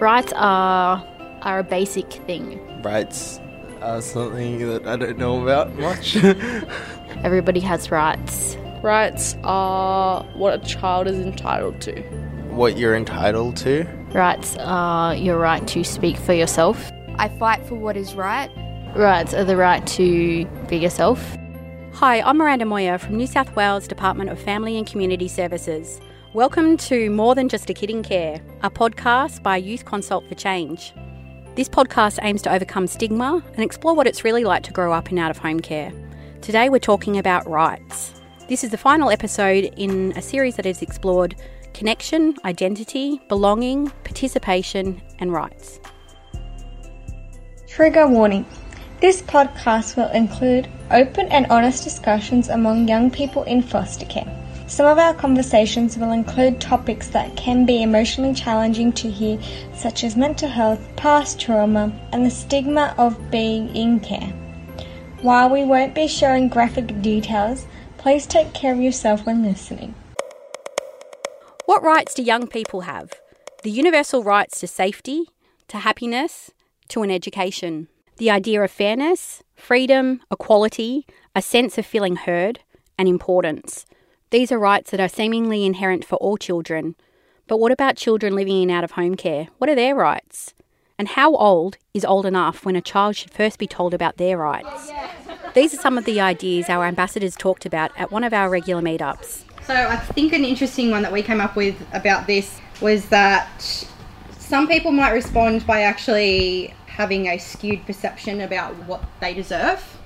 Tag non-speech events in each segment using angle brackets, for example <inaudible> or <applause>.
Rights are are a basic thing. Rights are something that I don't know about much. <laughs> Everybody has rights. Rights are what a child is entitled to. what you're entitled to. Rights are your right to speak for yourself. I fight for what is right. Rights are the right to be yourself. Hi, I'm Miranda Moyer from New South Wales Department of Family and Community Services. Welcome to More Than Just a Kid in Care, a podcast by Youth Consult for Change. This podcast aims to overcome stigma and explore what it's really like to grow up in out of home care. Today we're talking about rights. This is the final episode in a series that has explored connection, identity, belonging, participation, and rights. Trigger warning. This podcast will include open and honest discussions among young people in foster care. Some of our conversations will include topics that can be emotionally challenging to hear, such as mental health, past trauma, and the stigma of being in care. While we won't be sharing graphic details, please take care of yourself when listening. What rights do young people have? The universal rights to safety, to happiness, to an education. The idea of fairness, freedom, equality, a sense of feeling heard, and importance. These are rights that are seemingly inherent for all children. But what about children living in out of home care? What are their rights? And how old is old enough when a child should first be told about their rights? These are some of the ideas our ambassadors talked about at one of our regular meetups. So I think an interesting one that we came up with about this was that some people might respond by actually having a skewed perception about what they deserve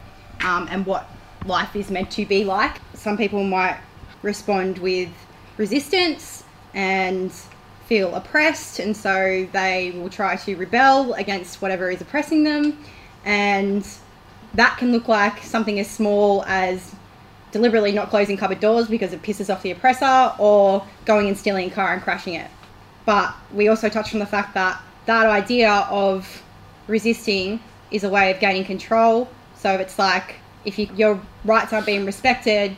um, and what life is meant to be like. Some people might respond with resistance and feel oppressed, and so they will try to rebel against whatever is oppressing them. And that can look like something as small as deliberately not closing cupboard doors because it pisses off the oppressor or going and stealing a car and crashing it. But we also touched on the fact that that idea of resisting is a way of gaining control. So it's like if you, your rights aren't being respected,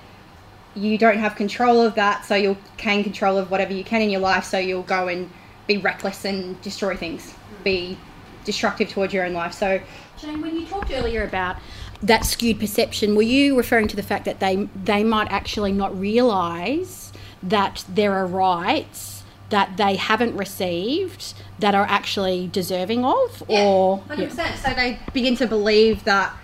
you don't have control of that, so you'll gain control of whatever you can in your life. So you'll go and be reckless and destroy things, be destructive towards your own life. So Jane, when you talked earlier about that skewed perception, were you referring to the fact that they they might actually not realise that there are rights that they haven't received that are actually deserving of, or hundred percent. So they begin to believe that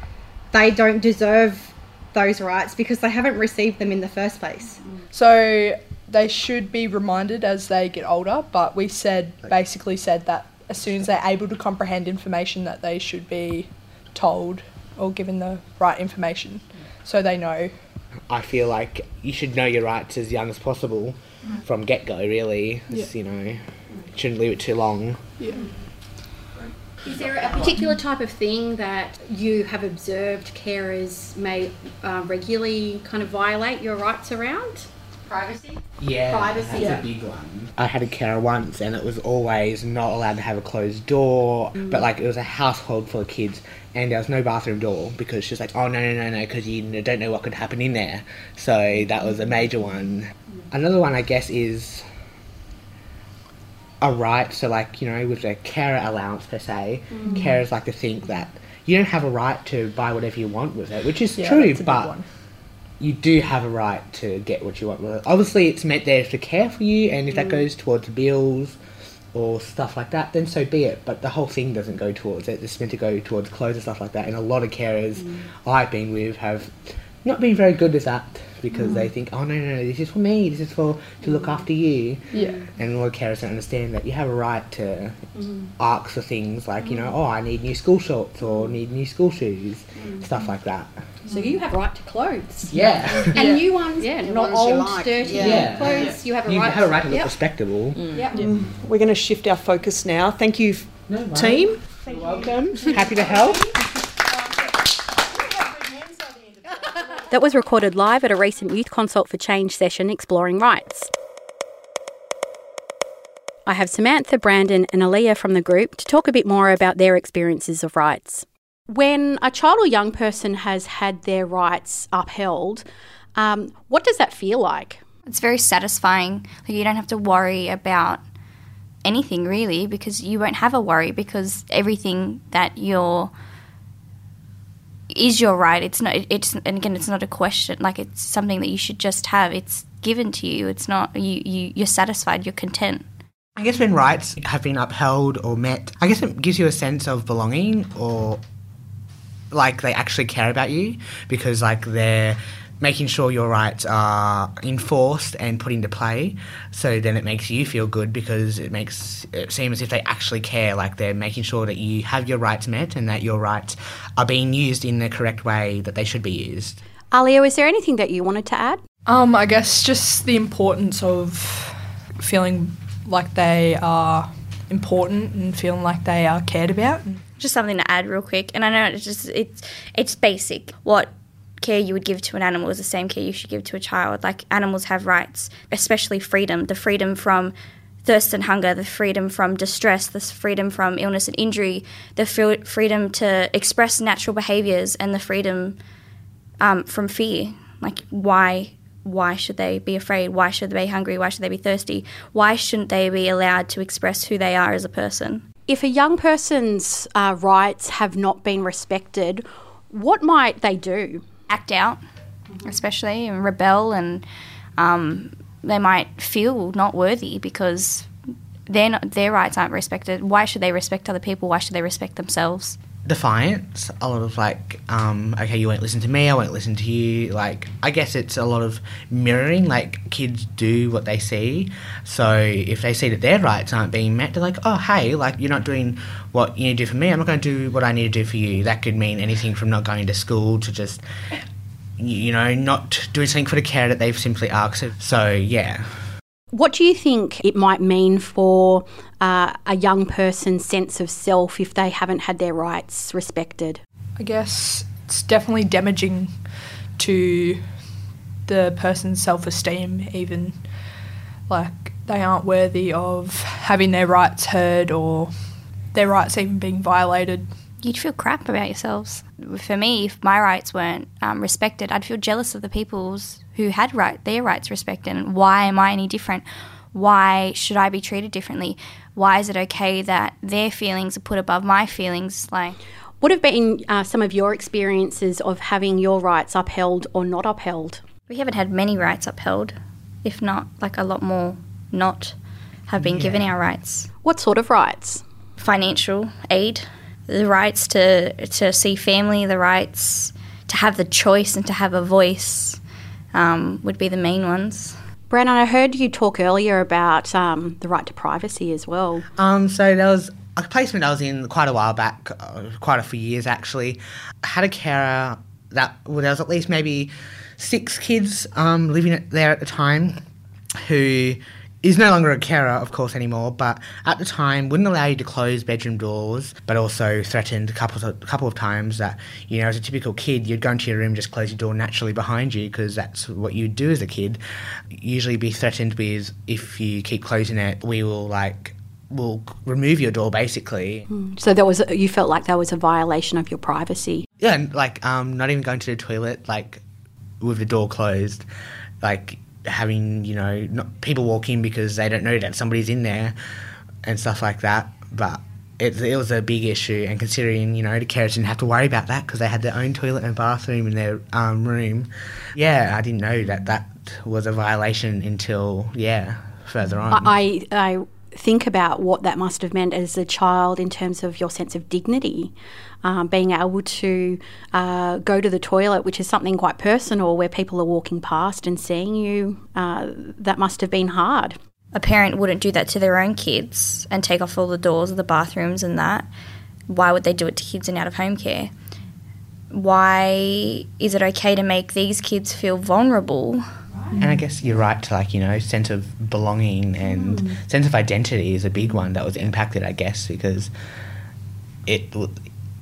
they don't deserve those rights because they haven't received them in the first place. So they should be reminded as they get older, but we said basically said that as soon as they're able to comprehend information that they should be told or given the right information so they know. I feel like you should know your rights as young as possible from get go. Really, It's, you know, shouldn't leave it too long. Is there a particular type of thing that you have observed carers may uh, regularly kind of violate your rights around? Privacy. Yeah, Privacy. that's a big one. I had a carer once, and it was always not allowed to have a closed door. But like, it was a household full of kids, and there was no bathroom door because she was like, "Oh no, no, no, no," because you don't know what could happen in there. So that was a major one. Another one, I guess, is a right. So like, you know, with a carer allowance per se, carers like to think that you don't have a right to buy whatever you want with it, which is Yeah, true, that's a big but you do have a right to get what you want with it. Obviously, it's meant there to care for you, and if that goes towards bills or stuff like that, then so be it. But the whole thing doesn't go towards it. It's meant to go towards clothes and stuff like that. And a lot of carers I've been with have not being very good with that because mm. they think, oh no, no, no, this is for me. This is for to look after you. Yeah. And a lot of carers don't understand that you have a right to mm-hmm. ask for things like, you know, mm. oh, I need new school shorts or need new school shoes, mm. stuff like that. So you have a right to clothes. Yeah. <laughs> And new ones, Yeah, new not ones old, like. dirty Yeah. clothes. You have a you right. have a right to look Yep. respectable. Yep. We're going to shift our focus now. Thank you, team. You're welcome. Happy to help. <laughs> That was recorded live at a recent Youth Consult for Change session exploring rights. I have Samantha, Brandon, and Aaliyah from the group to talk a bit more about their experiences of rights. When a child or young person has had their rights upheld, um, what does that feel like? It's very satisfying. Like you don't have to worry about anything really because you won't have a worry because everything that you're is your right. It's not. It's and again, it's not a question. Like it's something that you should just have. It's given to you. It's not you. You you're satisfied. You're content. I guess when rights have been upheld or met, I guess it gives you a sense of belonging or like they actually care about you because like they're making sure your rights are enforced and put into play. So then it makes you feel good because it makes it seem as if they actually care, like they're making sure that you have your rights met and that your rights are being used in the correct way that they should be used. Aaliyah, is there anything that you wanted to add? Um, I guess just the importance of feeling like they are important and feeling like they are cared about. Just something to add real quick, and I know it's just it's it's basic. What care you would give to an animal is the same care you should give to a child. Like animals have rights, especially freedom, the freedom from thirst and hunger, the freedom from distress, the freedom from illness and injury, the freedom to express natural behaviors, and the freedom um, from fear. Like why why should they be afraid? Why should they be hungry? Why should they be thirsty? Why shouldn't they be allowed to express who they are as a person? If a young person's uh, rights have not been respected, what might they do? Act out, especially, and rebel, and um, they might feel not worthy because not, their rights aren't respected. Why should they respect other people? Why should they respect themselves? Defiance, a lot of like, um, okay, you won't listen to me, I won't listen to you. Like, I guess it's a lot of mirroring. Like, kids do what they see. So if they see that their rights aren't being met, they're like, oh, hey, like, you're not doing what you need to do for me. I'm not going to do what I need to do for you. That could mean anything from not going to school to just, you know, not doing something for the care that they've simply asked. So, yeah. What do you think it might mean for uh, a young person's sense of self if they haven't had their rights respected? I guess it's definitely damaging to the person's self esteem, even. Like, they aren't worthy of having their rights heard or their rights even being violated. You'd feel crap about yourselves. For me, if my rights weren't um, respected, I'd feel jealous of the people's who had right their rights respected and why am I any different? Why should I be treated differently? Why is it okay that their feelings are put above my feelings? Like, what have been uh, some of your experiences of having your rights upheld or not upheld? We haven't had many rights upheld, if not like a lot more not have been yeah. given our rights. What sort of rights? Financial aid, the rights to to see family, the rights to have the choice and to have a voice um, would be the main ones. Brandon, I heard you talk earlier about um, the right to privacy as well. Um, so there was a placement I was in quite a while back, uh, quite a few years actually. I had a carer that well, there was at least maybe six kids um, living there at the time who is no longer a carer, of course, anymore, but at the time wouldn't allow you to close bedroom doors, but also threatened a couple of, couple of times that, you know, as a typical kid, you'd go into your room, just close your door naturally behind you because that's what you'd do as a kid. Usually be threatened with if you keep closing it, we will like will remove your door basically. Mm. So that was you felt like that was a violation of your privacy. Yeah, and like um, not even going to the toilet like with the door closed, like having you know not, people walk in because they don't know that somebody's in there and stuff like that. But it, it was a big issue, and considering you know the carers didn't have to worry about that because they had their own toilet and bathroom in their um, room. Yeah, I didn't know that that was a violation until yeah further on. I I think about what that must have meant as a child in terms of your sense of dignity um, being able to uh, go to the toilet, which is something quite personal where people are walking past and seeing you, uh, that must have been hard. A parent wouldn't do that to their own kids and take off all the doors of the bathrooms and that. Why would they do it to kids in out of home care? Why is it okay to make these kids feel vulnerable? And I guess you're right to like you know sense of belonging and mm. sense of identity is a big one that was impacted. I guess because it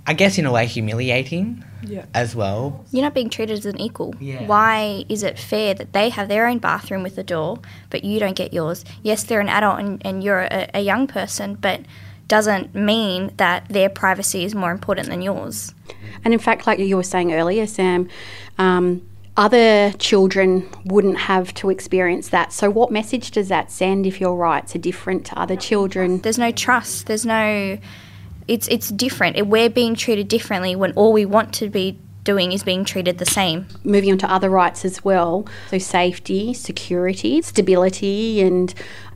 I guess in a way humiliating yeah. as well. You're not being treated as an equal. Yeah. Why is it fair that they have their own bathroom with a door, but you don't get yours? Yes, they're an adult and, and you're a, a young person, but doesn't mean that their privacy is more important than yours. And in fact, like you were saying earlier, Sam, um, other children wouldn't have to experience that. So, what message does that send if your rights are different to other children? There's no trust. There's no. It's it's different. We're being treated differently when all we want to be doing is being treated the same. Moving on to other rights as well. So, safety, security, stability, and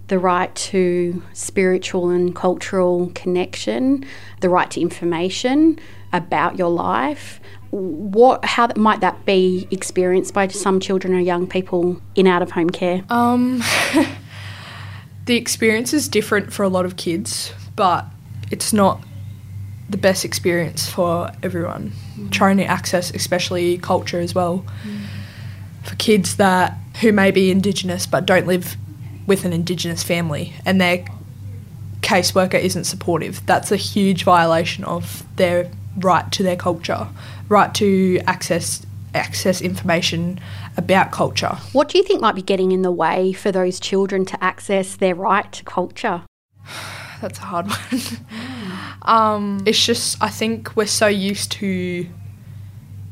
the right to spiritual and cultural connection, the right to information about your life. What, how might that be experienced by some children or young people in out of home care? Um, <laughs> the experience is different for a lot of kids, but it's not the best experience for everyone. Mm. Trying to access, especially culture as well, mm. for kids that who may be Indigenous but don't live with an Indigenous family and their caseworker isn't supportive. That's a huge violation of their right to their culture, right to access access information about culture. What do you think might be getting in the way for those children to access their right to culture? <sighs> That's a hard one. <laughs> um, it's just I think we're so used to,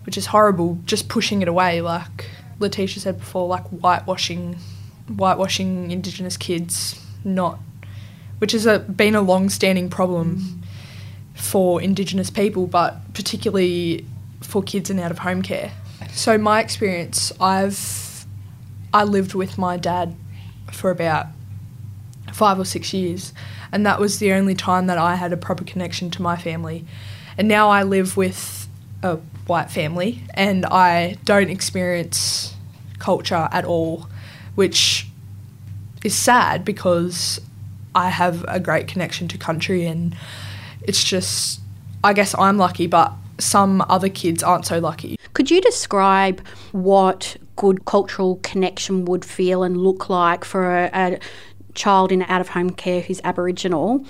which is horrible, just pushing it away. Like Letitia said before, like whitewashing whitewashing Indigenous kids, not, which has a, been a long-standing problem mm. for Indigenous people, but particularly for kids in out-of-home care. So my experience, I've I lived with my dad for about five or six years, and that was the only time that I had a proper connection to my family. And now I live with a white family, and I don't experience culture at all which is sad because I have a great connection to country and it's just, I guess I'm lucky, but some other kids aren't so lucky. Could you describe what good cultural connection would feel and look like for a, a child in out of home care who's Aboriginal?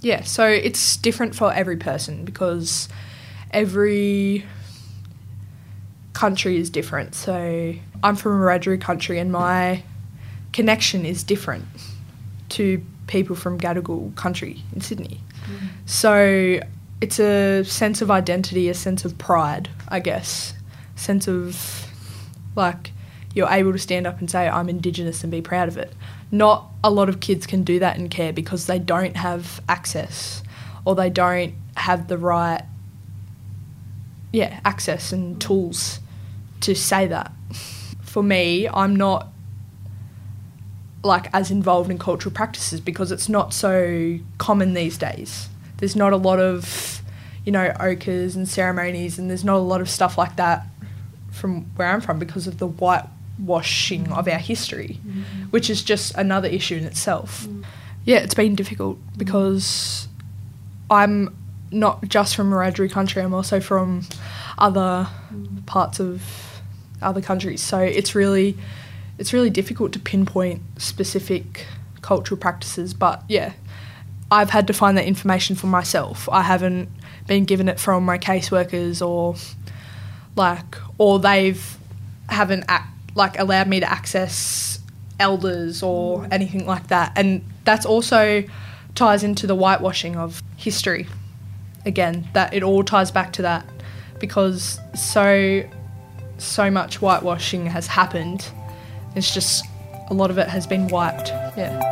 Yeah, so it's different for every person because every country is different. So I'm from a Wiradjuri country and my connection is different to people from Gadigal country in Sydney. Mm. So it's a sense of identity, a sense of pride, I guess, sense of like you're able to stand up and say I'm indigenous and be proud of it. Not a lot of kids can do that in care because they don't have access or they don't have the right yeah, access and tools to say that. For me, I'm not like as involved in cultural practices because it's not so common these days. There's not a lot of, you know, ochres and ceremonies, and there's not a lot of stuff like that from where I'm from because of the whitewashing of our history, mm-hmm. which is just another issue in itself. Mm. Yeah, it's been difficult because I'm not just from Wiradjuri country, I'm also from other mm. parts of other countries. So it's really it's really difficult to pinpoint specific cultural practices. But yeah, I've had to find that information for myself. I haven't been given it from my caseworkers or like or they've haven't like allowed me to access elders or anything like that. And that's also ties into the whitewashing of history. Again, that it all ties back to that because so so much whitewashing has happened. It's just a lot of it has been wiped. Yeah.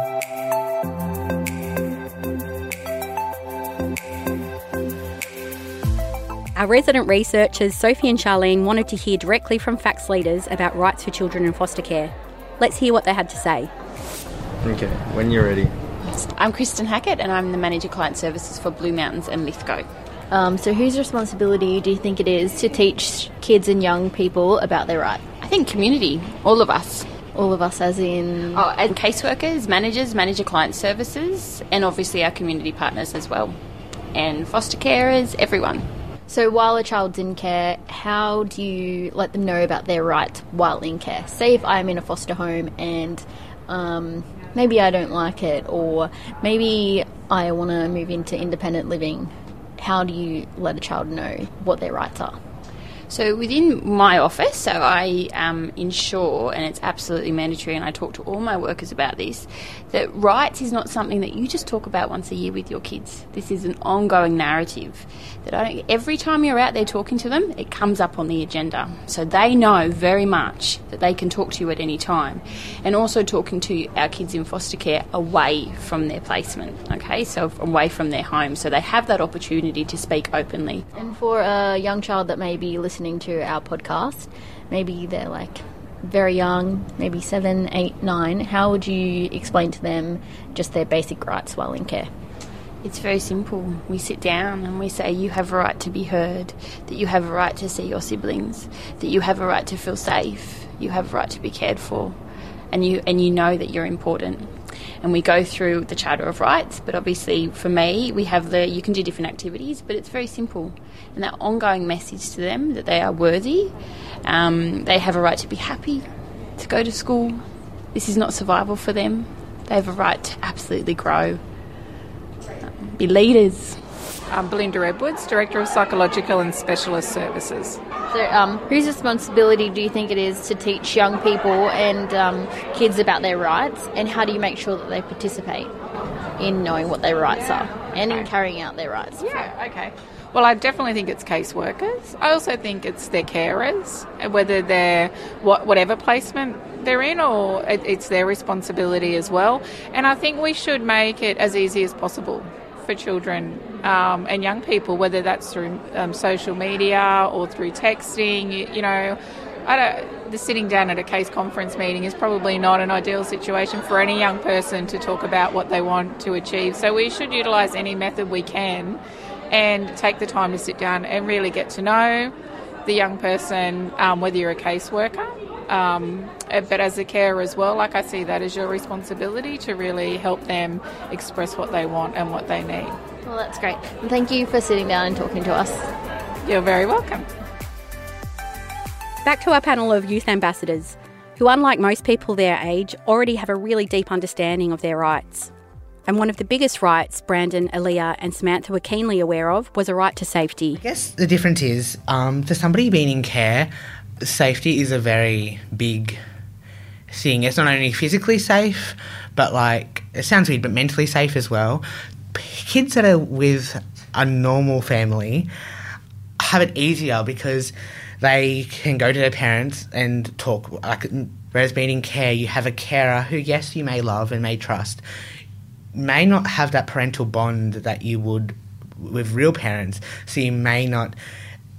Our resident researchers, Sophie and Charlene, wanted to hear directly from FACS leaders about rights for children in foster care. Let's hear what they had to say. Okay, when you're ready. I'm Kristen Hackett and I'm the Manager Client Services for Blue Mountains and Lithgow. Um, so, whose responsibility do you think it is to teach kids and young people about their rights? I think community, all of us. All of us, as in? Oh, and caseworkers, managers, manager client services, and obviously our community partners as well, and foster carers, everyone. So, while a child's in care, how do you let them know about their rights while in care? Say, if I'm in a foster home and um, maybe I don't like it, or maybe I want to move into independent living how do you let a child know what their rights are? So within my office, so I um, ensure, and it's absolutely mandatory, and I talk to all my workers about this, that rights is not something that you just talk about once a year with your kids. This is an ongoing narrative that I don't. Every time you're out there talking to them, it comes up on the agenda, so they know very much that they can talk to you at any time, and also talking to our kids in foster care away from their placement. Okay, so away from their home, so they have that opportunity to speak openly. And for a young child that may be listening to our podcast, maybe they're like very young, maybe seven, eight, nine, how would you explain to them just their basic rights while in care? It's very simple. We sit down and we say you have a right to be heard, that you have a right to see your siblings, that you have a right to feel safe, you have a right to be cared for, and you and you know that you're important and we go through the Charter of Rights. But obviously, for me, we have the you can do different activities, but it's very simple. And that ongoing message to them that they are worthy, um, they have a right to be happy, to go to school. This is not survival for them. They have a right to absolutely grow, um, be leaders. I'm Belinda Edwards, Director of Psychological and Specialist Services. So, um, whose responsibility do you think it is to teach young people and um, kids about their rights, and how do you make sure that they participate in knowing what their rights are and in carrying out their rights? Yeah, okay. Well, I definitely think it's caseworkers. I also think it's their carers, whether they're what, whatever placement they're in, or it, it's their responsibility as well. And I think we should make it as easy as possible for children um, and young people, whether that's through um, social media or through texting. You, you know, the sitting down at a case conference meeting is probably not an ideal situation for any young person to talk about what they want to achieve. So we should utilise any method we can and take the time to sit down and really get to know the young person, um, whether you're a caseworker um, but as a carer as well, like I see that as your responsibility to really help them express what they want and what they need. Well, that's great. And thank you for sitting down and talking to us. You're very welcome. Back to our panel of youth ambassadors, who, unlike most people their age, already have a really deep understanding of their rights. And one of the biggest rights Brandon, Aaliyah, and Samantha were keenly aware of was a right to safety. I guess the difference is um, for somebody being in care, safety is a very big thing. It's not only physically safe, but like it sounds weird, but mentally safe as well. Kids that are with a normal family have it easier because they can go to their parents and talk. Like, whereas being in care, you have a carer who, yes, you may love and may trust, may not have that parental bond that you would with real parents. So you may not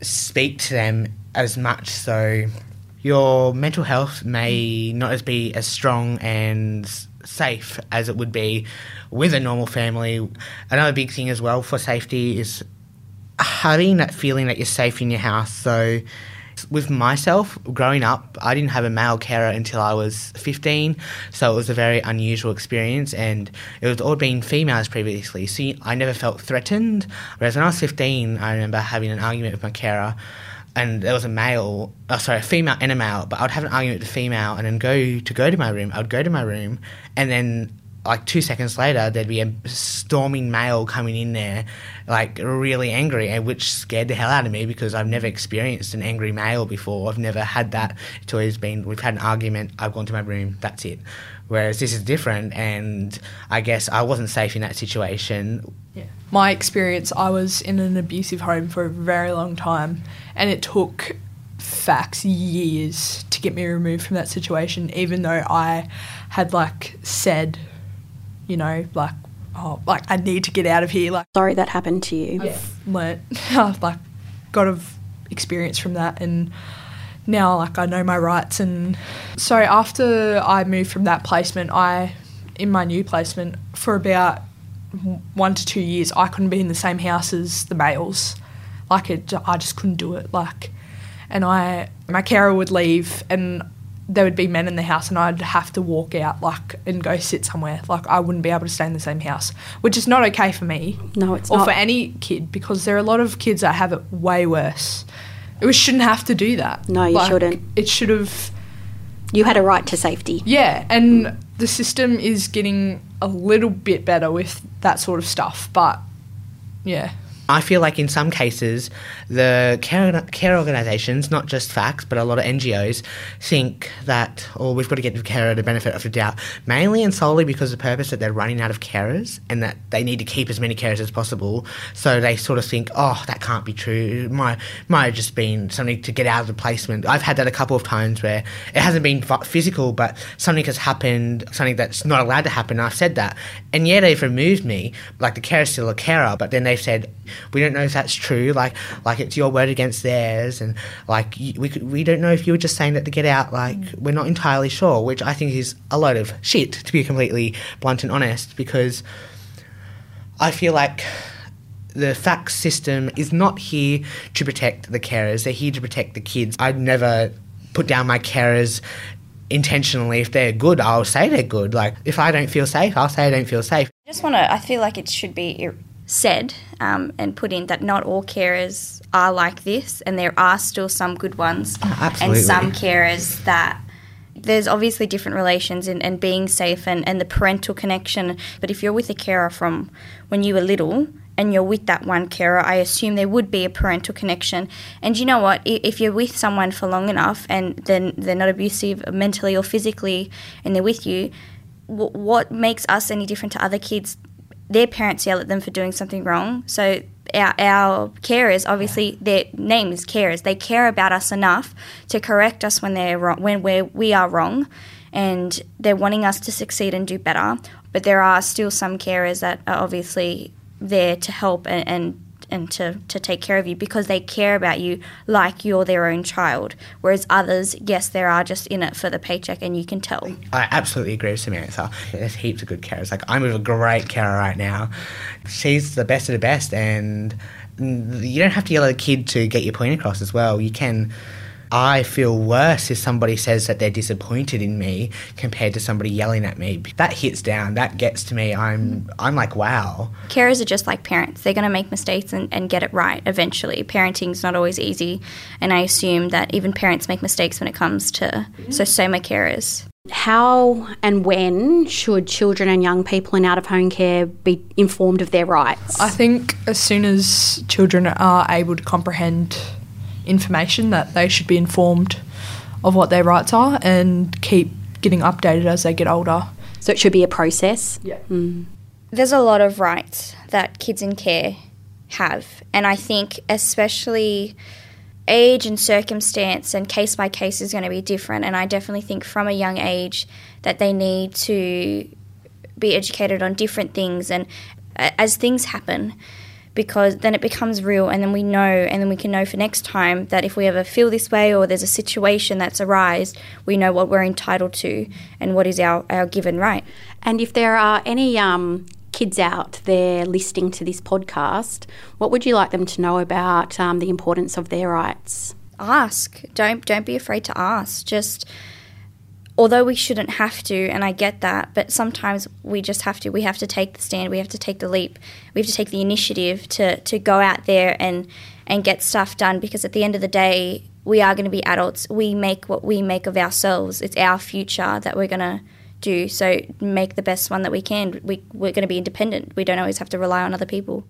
speak to them as much. So your mental health may not as be as strong and safe as it would be with a normal family. Another big thing as well for safety is having that feeling that you're safe in your house. So with myself, growing up, I didn't have a male carer until I was 15, so it was a very unusual experience, and it was all been females previously, so I never felt threatened. Whereas when I was 15, I remember having an argument with my carer and there was a male, oh, sorry, a female and a male, but I'd have an argument with the female and then go to go to my room. I'd go to my room and then like two seconds later there'd be a storming male coming in there like really angry and which scared the hell out of me because I've never experienced an angry male before. I've never had that. It's always been we've had an argument, I've gone to my room, that's it. Whereas this is different and I guess I wasn't safe in that situation. Yeah. My experience, I was in an abusive home for a very long time and it took FACS years to get me removed from that situation even though I had like said you know like oh like I need to get out of here like sorry that happened to you I've learnt I've <laughs> like got of experience from that and now like I know my rights and so after I moved from that placement I in my new placement for about one to two years I couldn't be in the same house as the males like it, I just couldn't do it. Like, and I, my carer would leave, and there would be men in the house, and I'd have to walk out, like, and go sit somewhere. Like, I wouldn't be able to stay in the same house, which is not okay for me. No, it's not. or not. for any kid, because there are a lot of kids that have it way worse. We shouldn't have to do that. No, you like, shouldn't. It should have. You had a right to safety. Yeah, and the system is getting a little bit better with that sort of stuff, but yeah. I feel like in some cases, the care, care organisations, not just FACS, but a lot of NGOs, think that, oh, we've got to get the carer the benefit of the doubt, mainly and solely because of the purpose that they're running out of carers and that they need to keep as many carers as possible. So they sort of think, oh, that can't be true. It might, have just been something to get out of the placement. I've had that a couple of times where it hasn't been physical, but something has happened, something that's not allowed to happen. I've said that. And yeah, they've removed me. Like the carer's still a carer, but then they've said, we don't know if that's true. Like, like it's your word against theirs, and like we we don't know if you were just saying that to get out. Like, mm. we're not entirely sure, which I think is a load of shit, to be completely blunt and honest, because I feel like the FACS system is not here to protect the carers. They're here to protect the kids. I'd never put down my carers intentionally. If they're good, I'll say they're good. Like, if I don't feel safe, I'll say I don't feel safe. I just want to, I feel like it should be said um, and put in that not all carers are like this, and there are still some good ones, oh, and some carers that there's obviously different relations and, and being safe and, and the parental connection. But if you're with a carer from when you were little and you're with that one carer, I assume there would be a parental connection. And you know what? If you're with someone for long enough and then they're not abusive mentally or physically and they're with you, what makes us any different to other kids their parents yell at them for doing something wrong. So our, our carers, obviously, their name is carers. They care about us enough to correct us when they're wrong, when we're, we are wrong, and they're wanting us to succeed and do better. But there are still some carers that are obviously there to help and, and and to, to take care of you because they care about you like you're their own child. Whereas others, yes, they are just in it for the paycheck and you can tell. I absolutely agree with Samantha. There's heaps of good carers. Like, I'm with a great carer right now. She's the best of the best, and you don't have to yell at a kid to get your point across as well. You can I feel worse if somebody says that they're disappointed in me compared to somebody yelling at me. That hits down. That gets to me. I'm I'm like, wow. Carers are just like parents. They're going to make mistakes and, and get it right eventually. Parenting's not always easy, and I assume that even parents make mistakes when it comes to so so my carers. How and when should children and young people in out of home care be informed of their rights? I think as soon as children are able to comprehend information that they should be informed of what their rights are and keep getting updated as they get older. So it should be a process? Yeah. Mm. There's a lot of rights that kids in care have, and I think especially age and circumstance and case by case is going to be different and I definitely think from a young age that they need to be educated on different things and as things happen because then it becomes real and then we know and then we can know for next time that if we ever feel this way or there's a situation that's arise we know what we're entitled to and what is our, our given right. And if there are any um, kids out there listening to this podcast what would you like them to know about um, the importance of their rights? Ask. Don't don't be afraid to ask. Just although we shouldn't have to, and I get that, but sometimes we just have to. We have to take the stand. We have to take the leap. We have to take the initiative to to go out there and and get stuff done. Because at the end of the day, we are going to be adults. We make what we make of ourselves. It's our future that we're going to do. So make the best one that we can. We we're going to be independent. We don't always have to rely on other people.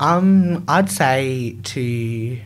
Um, I'd say to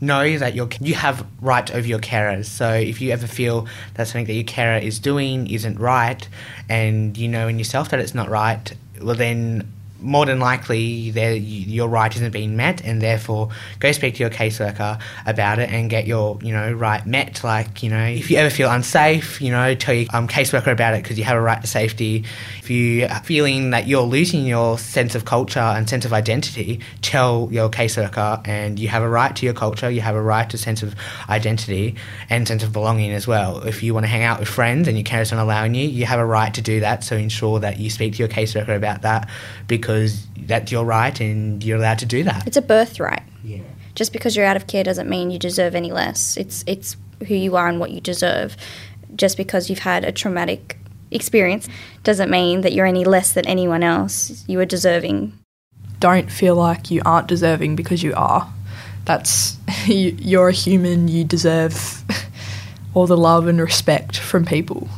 know that you you have right over your carers. So if you ever feel that something that your carer is doing isn't right, and you know in yourself that it's not right, well then more than likely your right isn't being met and therefore go speak to your caseworker about it and get your you know right met. Like you know if you ever feel unsafe you know tell your um, caseworker about it because you have a right to safety. If you are feeling that you're losing your sense of culture and sense of identity tell your caseworker and you have a right to your culture you have a right to sense of identity and sense of belonging as well. If you want to hang out with friends and your carers aren't allowing you you have a right to do that. So ensure that you speak to your caseworker about that because because that's your right and you're allowed to do that. It's a birthright. Yeah. Just because you're out of care doesn't mean you deserve any less. It's it's who you are and what you deserve. Just because you've had a traumatic experience doesn't mean that you're any less than anyone else. You are deserving. Don't feel like you aren't deserving because you are. That's <laughs> you're a human. You deserve <laughs> all the love and respect from people.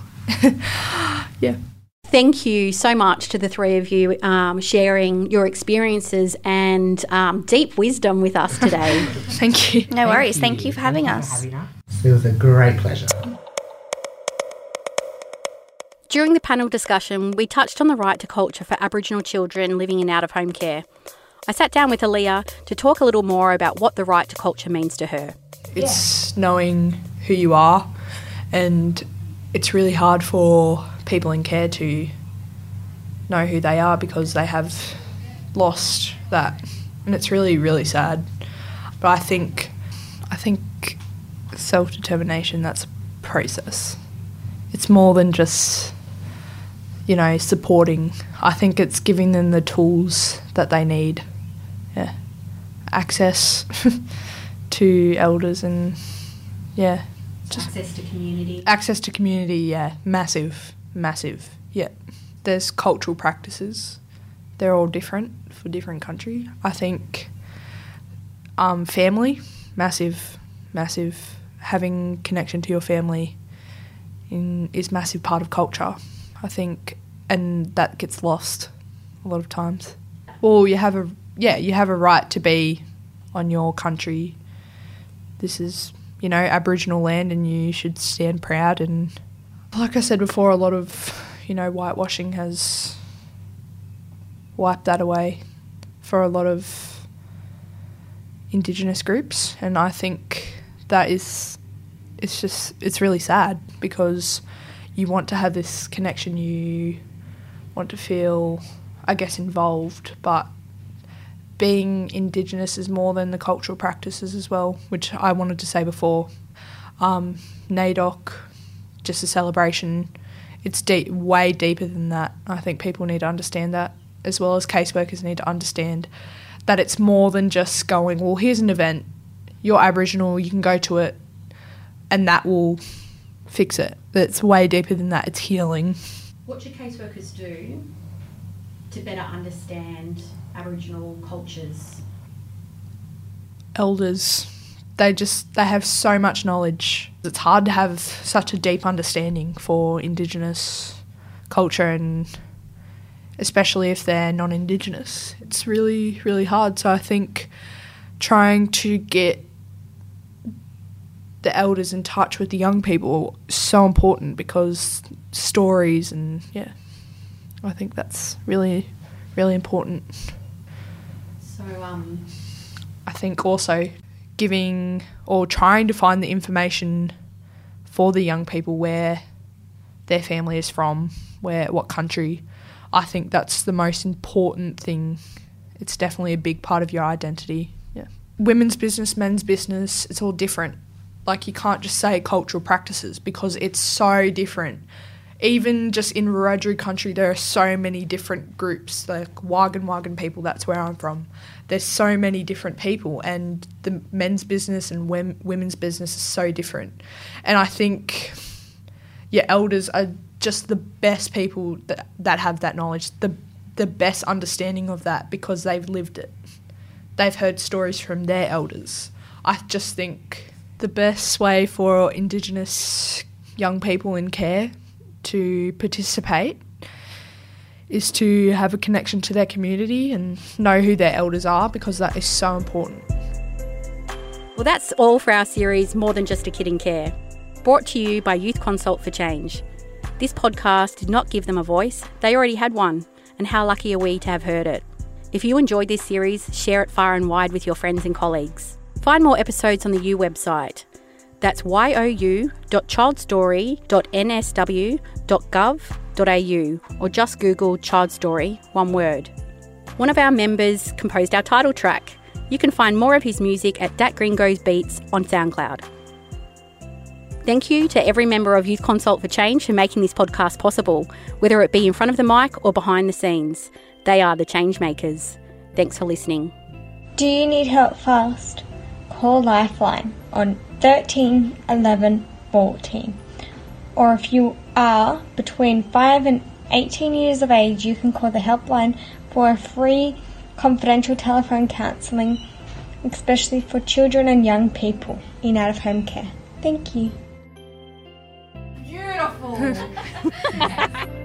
<laughs> yeah. Thank you so much to the three of you um, sharing your experiences and um, deep wisdom with us today. <laughs> Thank you. No worries. Thank you for having us. It was a great pleasure. During the panel discussion, we touched on the right to culture for Aboriginal children living in out of home care. I sat down with Aaliyah to talk a little more about what the right to culture means to her. It's knowing who you are, and it's really hard for people in care to know who they are because they have lost that, and it's really, really sad. But I think, I think self determination that's a process. It's more than just you know, supporting. I think it's giving them the tools that they need. Yeah. Access <laughs> to elders and yeah. Just access to community. Access to community, yeah. Massive. Massive. Yeah. There's cultural practices. They're all different for different country. I think um, family, massive, massive. Having connection to your family in, is massive part of culture. I think, and that gets lost a lot of times. Well, you have a yeah, you have a right to be on your country. This is you know Aboriginal land, and you should stand proud. And like I said before, a lot of you know whitewashing has wiped that away for a lot of Indigenous groups, and I think that is it's just it's really sad because you want to have this connection, you want to feel, I guess, involved, but being Indigenous is more than the cultural practices as well, which I wanted to say before. Um, NAIDOC, just a celebration, it's deep, way deeper than that. I think people need to understand that, as well as caseworkers need to understand that it's more than just going, well, here's an event, you're Aboriginal, you can go to it, and that will fix it. It's way deeper than that. It's healing. What should caseworkers do to better understand Aboriginal cultures? Elders, they just they have so much knowledge. It's hard to have such a deep understanding for Indigenous culture and especially if they're non-Indigenous. It's really really hard. So I think trying to get the elders in touch with the young people is so important because stories and yeah i think that's really really important so um i think also giving or trying to find the information for the young people where their family is from where what country. I think that's the most important thing. It's definitely a big part of your identity. Yeah. Women's business men's business it's all different. Like you can't just say cultural practices because it's so different. Even just in Wiradjuri country, there are so many different groups, like Wagga Wagga people. That's where I'm from. There's so many different people, and the men's business and women's business is so different. And I think, yeah, elders are just the best people that that have that knowledge, the the best understanding of that because they've lived it. They've heard stories from their elders. I just think the best way for Indigenous young people in care to participate is to have a connection to their community and know who their elders are because that is so important. Well, that's all for our series, More Than Just a Kid in Care, brought to you by Youth Consult for Change. This podcast did not give them a voice, they already had one, and how lucky are we to have heard it? If you enjoyed this series, share it far and wide with your friends and colleagues. Find more episodes on the U website. That's you.childstory.nsw.gov.au or just Google Child Story, one word. One of our members composed our title track. You can find more of his music at Dat Gringo's Beats on SoundCloud. Thank you to every member of Youth Consult for Change for making this podcast possible, whether it be in front of the mic or behind the scenes. They are the change makers. Thanks for listening. Do you need help fast? call Lifeline on 13 11 14. Or if you are between 5 and 18 years of age, you can call the helpline for a free confidential telephone counselling, especially for children and young people in out of home care. Thank you. Beautiful. <laughs>